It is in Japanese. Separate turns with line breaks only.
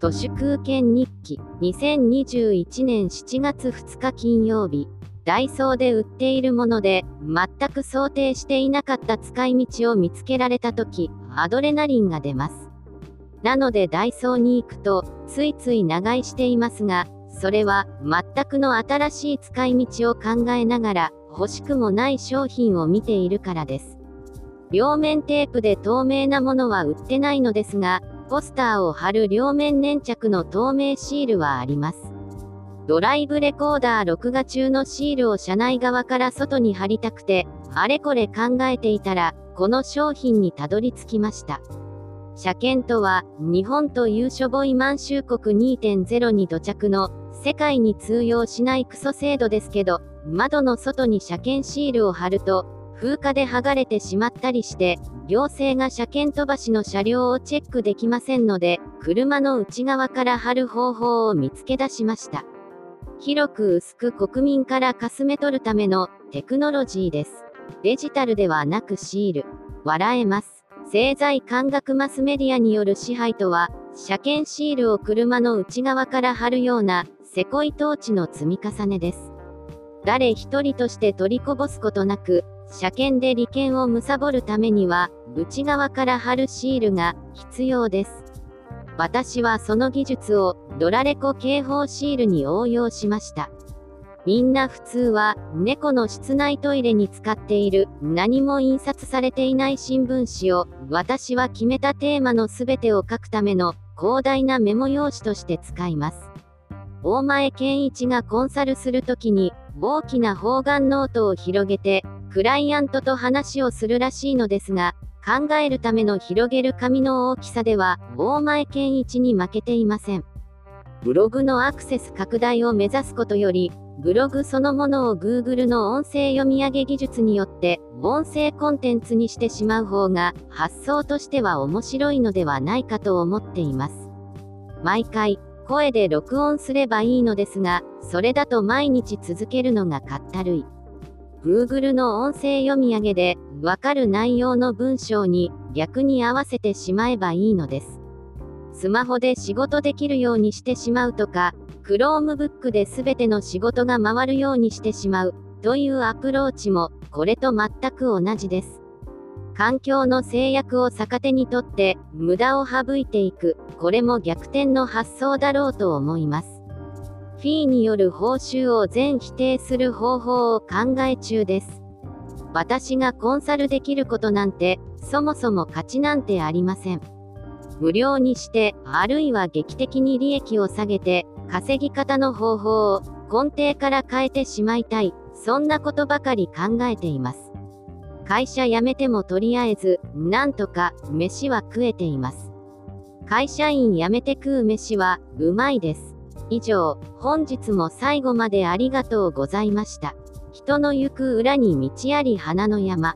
都市空間日記2021年7月2日金曜日。ダイソーで売っているもので全く想定していなかった使い道を見つけられた時アドレナリンが出ます。なのでダイソーに行くとついつい長居していますがそれは全くの新しい使い道を考えながら欲しくもない商品を見ているからです。両面テープで透明なものは売ってないのですがポスターを貼る両面粘着の透明シールはあります。ドライブレコーダー録画中のシールを車内側から外に貼りたくて、あれこれ考えていたら、この商品にたどり着きました。車検とは、日本というしょぼい満州国2.0に土着の、世界に通用しないクソ制度ですけど、窓の外に車検シールを貼ると、風化で剥がれてしまったりして、行政が車検飛ばしの車両をチェックできませんので、車の内側から貼る方法を見つけ出しました。広く薄く国民からかすめ取るためのテクノロジーです。デジタルではなくシール。笑えます。製材感覚マスメディアによる支配とは、車検シールを車の内側から貼るような、せこい統治の積み重ねです。誰一人として取りこぼすことなく、車検で利権を貪るためには、内側から貼るシールが必要です。私はその技術をドラレコ警報シールに応用しました。みんな普通は猫の室内トイレに使っている何も印刷されていない新聞紙を私は決めたテーマの全てを書くための広大なメモ用紙として使います。大前健一がコンサルするときに大きな方眼ノートを広げてクライアントと話をするらしいのですが、考えるための広げる紙の大きさでは、大前研一に負けていません。ブログのアクセス拡大を目指すことより、ブログそのものを Google の音声読み上げ技術によって音声コンテンツにしてしまう方が発想としては面白いのではないかと思っています。毎回声で録音すればいいのですが、それだと毎日続けるのがかったるい。Google の音声読み上げで、わかる内容の文章に逆に合わせてしまえばいいのです。スマホで仕事できるようにしてしまうとか、Chromebook で全ての仕事が回るようにしてしまうというアプローチもこれと全く同じです。環境の制約を逆手にとって無駄を省いていく、これも逆転の発想だろうと思います。フィーによる報酬を全否定する方法を考え中です。私がコンサルできることなんて、そもそも価値なんてありません。無料にして、あるいは劇的に利益を下げて、稼ぎ方の方法を根底から変えてしまいたい、そんなことばかり考えています。会社辞めてもとりあえず、なんとか、飯は食えています。会社員辞めて食う飯は、うまいです。以上、本日も最後までありがとうございました。人の行く裏に道あり花の山。